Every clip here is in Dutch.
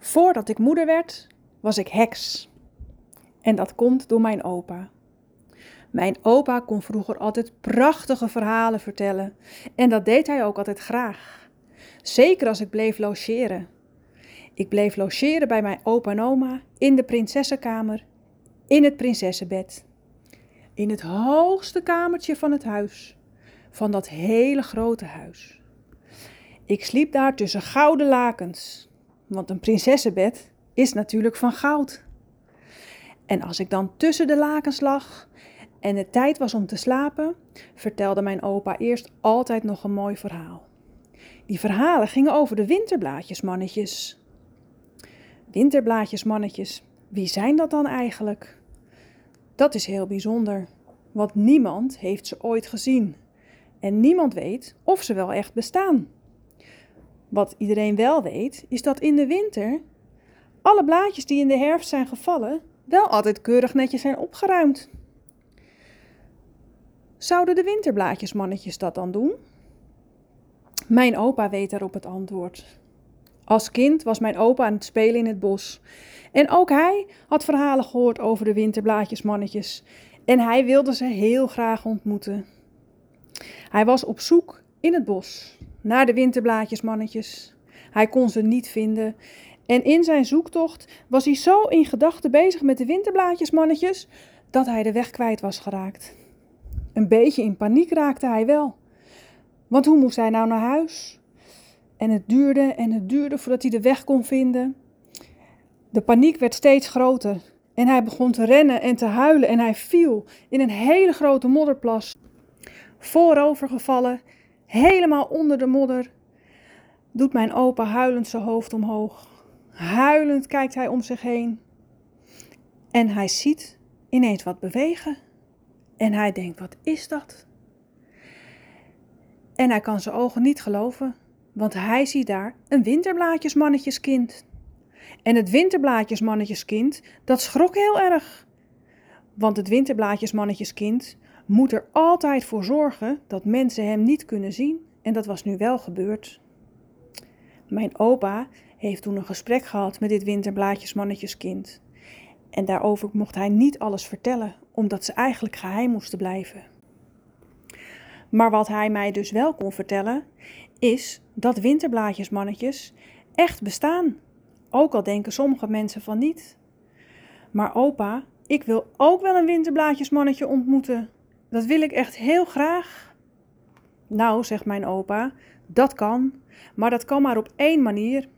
Voordat ik moeder werd, was ik heks. En dat komt door mijn opa. Mijn opa kon vroeger altijd prachtige verhalen vertellen en dat deed hij ook altijd graag. Zeker als ik bleef logeren. Ik bleef logeren bij mijn opa en oma in de prinsessenkamer, in het prinsessenbed. In het hoogste kamertje van het huis, van dat hele grote huis. Ik sliep daar tussen gouden lakens, want een prinsessenbed is natuurlijk van goud. En als ik dan tussen de lakens lag en het tijd was om te slapen, vertelde mijn opa eerst altijd nog een mooi verhaal. Die verhalen gingen over de winterblaadjesmannetjes. Winterblaadjesmannetjes, wie zijn dat dan eigenlijk? Dat is heel bijzonder, want niemand heeft ze ooit gezien. En niemand weet of ze wel echt bestaan. Wat iedereen wel weet, is dat in de winter alle blaadjes die in de herfst zijn gevallen, wel altijd keurig netjes zijn opgeruimd. Zouden de winterblaadjesmannetjes dat dan doen? Mijn opa weet daarop het antwoord. Als kind was mijn opa aan het spelen in het bos. En ook hij had verhalen gehoord over de winterblaadjesmannetjes. En hij wilde ze heel graag ontmoeten. Hij was op zoek in het bos naar de winterblaadjesmannetjes. Hij kon ze niet vinden. En in zijn zoektocht was hij zo in gedachten bezig met de winterblaadjesmannetjes dat hij de weg kwijt was geraakt. Een beetje in paniek raakte hij wel. Want hoe moest hij nou naar huis? En het duurde en het duurde voordat hij de weg kon vinden. De paniek werd steeds groter en hij begon te rennen en te huilen en hij viel in een hele grote modderplas. Voorovergevallen, helemaal onder de modder, doet mijn opa huilend zijn hoofd omhoog. Huilend kijkt hij om zich heen en hij ziet ineens wat bewegen. En hij denkt: wat is dat? En hij kan zijn ogen niet geloven, want hij ziet daar een winterblaadjesmannetjeskind. En het winterblaadjesmannetjeskind, dat schrok heel erg. Want het winterblaadjesmannetjeskind moet er altijd voor zorgen dat mensen hem niet kunnen zien. En dat was nu wel gebeurd. Mijn opa heeft toen een gesprek gehad met dit winterblaadjesmannetjeskind. En daarover mocht hij niet alles vertellen, omdat ze eigenlijk geheim moesten blijven. Maar wat hij mij dus wel kon vertellen, is dat winterblaadjesmannetjes echt bestaan. Ook al denken sommige mensen van niet. Maar opa, ik wil ook wel een winterblaadjesmannetje ontmoeten. Dat wil ik echt heel graag. Nou, zegt mijn opa, dat kan, maar dat kan maar op één manier.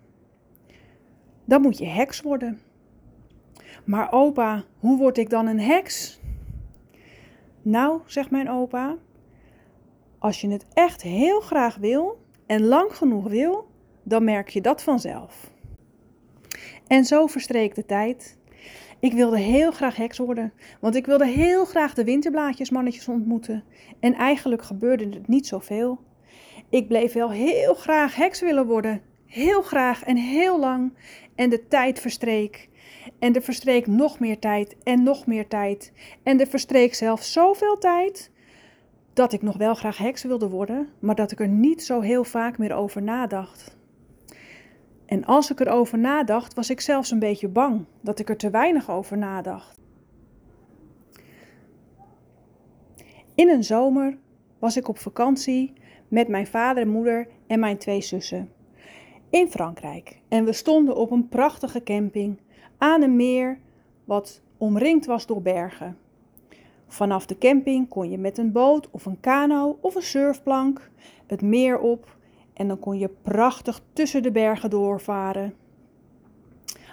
Dan moet je heks worden. Maar opa, hoe word ik dan een heks? Nou, zegt mijn opa, als je het echt heel graag wil en lang genoeg wil, dan merk je dat vanzelf. En zo verstreek de tijd. Ik wilde heel graag heks worden, want ik wilde heel graag de winterblaadjesmannetjes ontmoeten. En eigenlijk gebeurde het niet zoveel. Ik bleef wel heel graag heks willen worden, heel graag en heel lang. En de tijd verstreek. En er verstreek nog meer tijd en nog meer tijd. En er verstreek zelfs zoveel tijd dat ik nog wel graag heks wilde worden, maar dat ik er niet zo heel vaak meer over nadacht. En als ik erover nadacht, was ik zelfs een beetje bang dat ik er te weinig over nadacht. In een zomer was ik op vakantie met mijn vader en moeder en mijn twee zussen in Frankrijk. En we stonden op een prachtige camping aan een meer wat omringd was door bergen. Vanaf de camping kon je met een boot of een kano of een surfplank het meer op en dan kon je prachtig tussen de bergen doorvaren.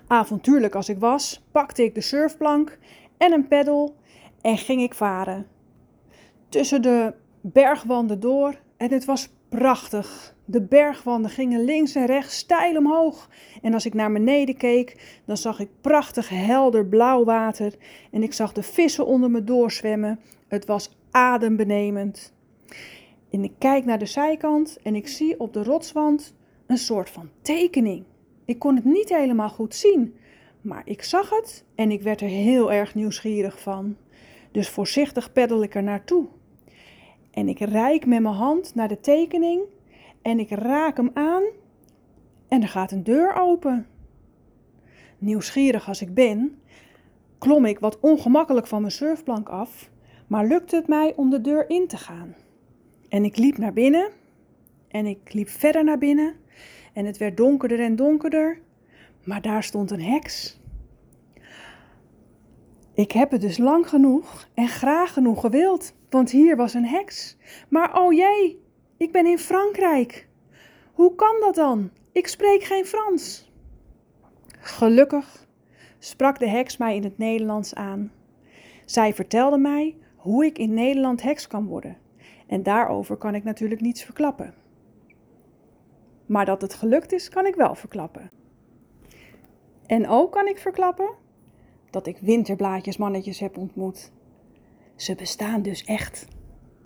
Avontuurlijk als ik was, pakte ik de surfplank en een peddel en ging ik varen. Tussen de bergwanden door en het was prachtig. De bergwanden gingen links en rechts steil omhoog. En als ik naar beneden keek, dan zag ik prachtig helder blauw water. En ik zag de vissen onder me doorzwemmen. Het was adembenemend. En ik kijk naar de zijkant en ik zie op de rotswand een soort van tekening. Ik kon het niet helemaal goed zien, maar ik zag het en ik werd er heel erg nieuwsgierig van. Dus voorzichtig peddel ik er naartoe. En ik reik met mijn hand naar de tekening en ik raak hem aan en er gaat een deur open. Nieuwsgierig als ik ben, klom ik wat ongemakkelijk van mijn surfplank af, maar lukte het mij om de deur in te gaan. En ik liep naar binnen en ik liep verder naar binnen en het werd donkerder en donkerder, maar daar stond een heks. Ik heb het dus lang genoeg en graag genoeg gewild, want hier was een heks. Maar oh jee, ik ben in Frankrijk. Hoe kan dat dan? Ik spreek geen Frans. Gelukkig sprak de heks mij in het Nederlands aan. Zij vertelde mij hoe ik in Nederland heks kan worden. En daarover kan ik natuurlijk niets verklappen. Maar dat het gelukt is, kan ik wel verklappen. En ook kan ik verklappen dat ik winterblaadjesmannetjes heb ontmoet. Ze bestaan dus echt.